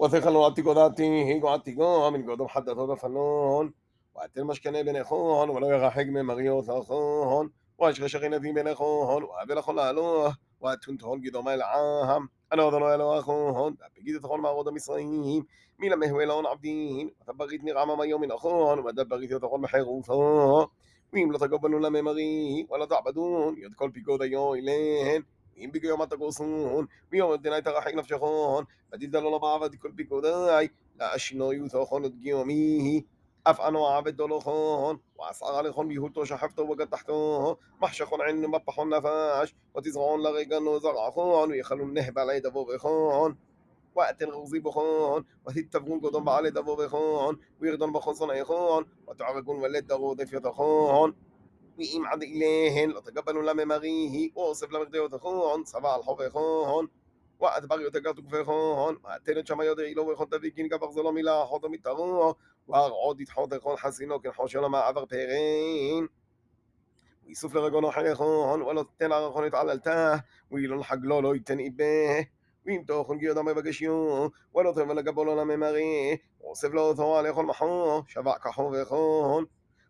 وثقل عتيقو ذاته وعتيقو من قدم حدث دفنون وأتل مشكنة بنخون ولو يغحق من مغيوث أخون وأشغى شغينتي بنخون وأبل خلالوه وأتنتهون قدوم العام أنا وذنو ألو أخون بقيد تخون معرض مصريم ميلا مهوالون عبدين. وتبغيت نغعم ما يوم أخون ودبغيت يتخون محيغوثو وإم لا تقبلوا لما مغي ولا تعبدون. يدخل بقود يو إلين ما تقوصون ويوم الدين يتغحق نفشخون. بديد لولا بعبد كل بقوداي لا أشنو يوثوخون ادقيوميه أف أنا عبد دولوخون وأسعى لخون بيهوتو شحفتو وقد تحتو محشخون عين مبحون نفاش. وتزغون لغيقن زرعخون ويخلون نهب علي دبو بخون وقت الغوزي بخون. وتتفقون قدام بعلي دبو بخون ويغدون بخون صنعيخون. وتعرقون ولد دغو ضيف يتخون عد إليهن لتقبلوا لما مغيه وأوصف لما قديو تخون سبع الحب خون وقت بغي يتقاتو كفخون وقتلت شما يدعي لو وخون تفكين كفخ ظلم إلى حوض متغون وأرعود يتحوض خون حسينو كن حوشنا ما عبر بيرين ويسوف لرجونو حيخون ولا تتن عرخون يتعللته ويلون حقلو لو يتن إبه وإم توخون جيو دمي بقشيو ولو تفن لقبولو لما مغيه وأوصف له ثوى لخون محو شبع كحو وخون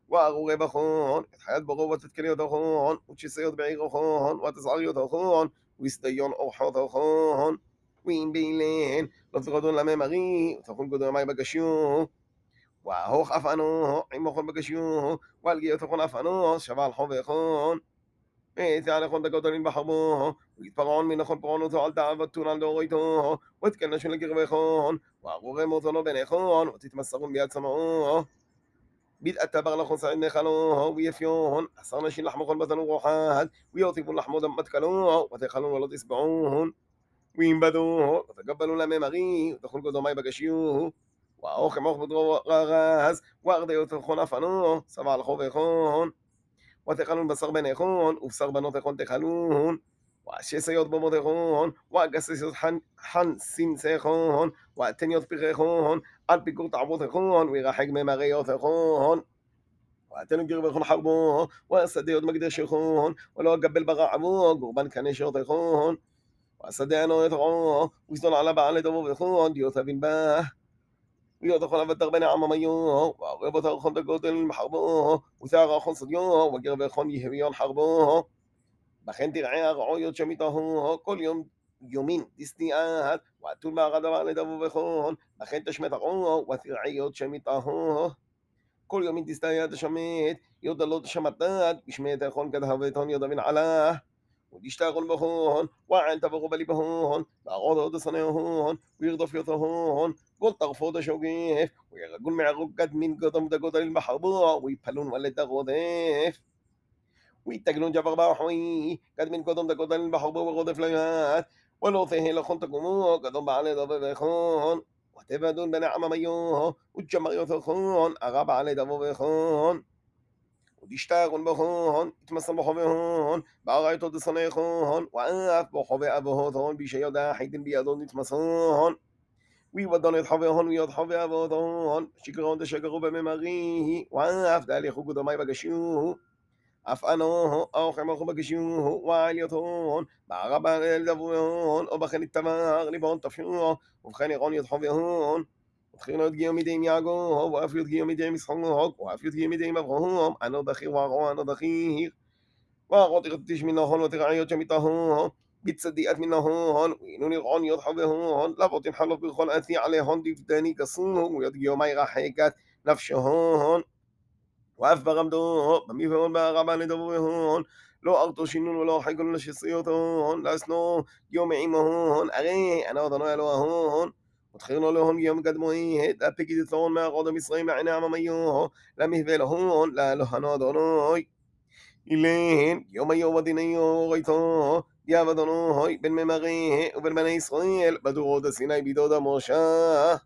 وأغوغي بخون حياة بغوة تتكليو دخون وتشيسيوت بعيغو خون وتسعريو دخون ويستيون أوحو دخون وين بيلين לא תרדון למה מרי, ותכון גודו מי בגשיו. והוך אפנו, עם אוכל בגשיו, ועל גיאות אכון אפנו, שווה על חוב ואכון. ויצא לכון דגודלין בחרבו, ויתפרעון מנכון פרעונותו על תאוותון על דאוריתו, ותקנשו לגרבכון, וארורי מוזונו בנכון, ותתמסרון ביד צמאו. بدأت بغل خنص عند خلوه ويفيون أصار نشين لحم خل بطن وروحات ويوطفون لحم دم متكلوه وتخلون ولا تسبعون وينبذوه. وتقبلوا لما مغي وتخل قدومي بقشيوه. وأوخ موخ بدرو غاز. وأغدي يوتخون أفنوه. سبع الخوف يخون وتخلون بصر بن يخون وبصر بنات يخون تخلون وشيسيود بمضيخون وقسيسيود حن حن سين سيخون واتن يوت بيخون ال سينسيخون وتنيوث بخيخون البيكوت عبوثيخون ويغحق خون واتن غير بخون حربو واسد يوت مقدش يخون ولو قبل بغا عبوق وبن كان يشوط يخون وصديانو يطعوه ويصدون على بعل دبوب يخون ديوثا بن باه خون على الدغبان عم ميو وغيبو تاخون دقوت المحربو وثاغا خون صديو وقرب بخون يهبيون حربو מחרבו, ושער יכון סדיו, וגיר ויכון יהביון חרבו. בכן תראה הרעויות שמיתהו, כל יום יומין דסטיאת, ועטול מערד הבעל לדבו וכון, לכן תשמט ערו, ותרעיות שמיתהו. כל יומין תסתייע תשמט, יודע לא תשמטת, בשמט יכון כדהבתון יודע ונעלה. وديشتغل بهون وعن تبغوا بلي بهون بعوض هود صنعهون ويغضف يطهون قل طغفو دا شوقيف ويغقل معغو قد من قدم دا قدر المحبوع ويبلون ولد دا ويتقلون جبغ باحوي قد من قدم دا قدر المحبوع وغضف ليات ولو فيه لخون تقومو قدم بعلي دا بخون وتبدون بنعم ميوه وتجمع يوثخون أغاب علي دا بخون يتمسن بخوبهون بعغايتو دصنيخون وأف بخوب أبوهون بيشيو دا حيدن بيادون يتمسون ويودون يضحبهون ويضحب أبوهون شكرون دا شكرو بممغيه وأف دالي خوكو دمي بغشيوه أفأنوه أو خمخ بكشيوه وعليتون بعرب الدبوهون وبخن التمار لبون تفشوه وبخن غون يضحبهون وبخن يدقيهم يديم يعقوه وأف يدقيهم يديم يصحوه وأف يدقيهم يديم أبغوهم أنا دخير وأغو أنا دخير وأغو تغتش منهون وترعيوت شميتهون بتصديقات منهون وإنون الغون يضحبهون لابط حلف بخون أثي عليهون دفتاني كصوهم ويدقيهم يغحيكات نفشهون עליהון דפדני כסור, ויוד גיומי רחקת נפשהון. ואף ברמדו, במבהון בערבה לדבוהון, לא ארתו שינון ולא חגון לשסריותון, לאסנו יום עמהון, הרי אנא אדוני אלוהון. وتخيرنا لهم يوم قدمه تأبكي تثون ما قد مصرين معنا عماميوه لم يهبلهون لا لهنا دونوي إلين يوم يوم دينيو غيثو يا بدونوي بن ممغيه وبن بني إسرائيل بدو غود سيناي بدود موشاه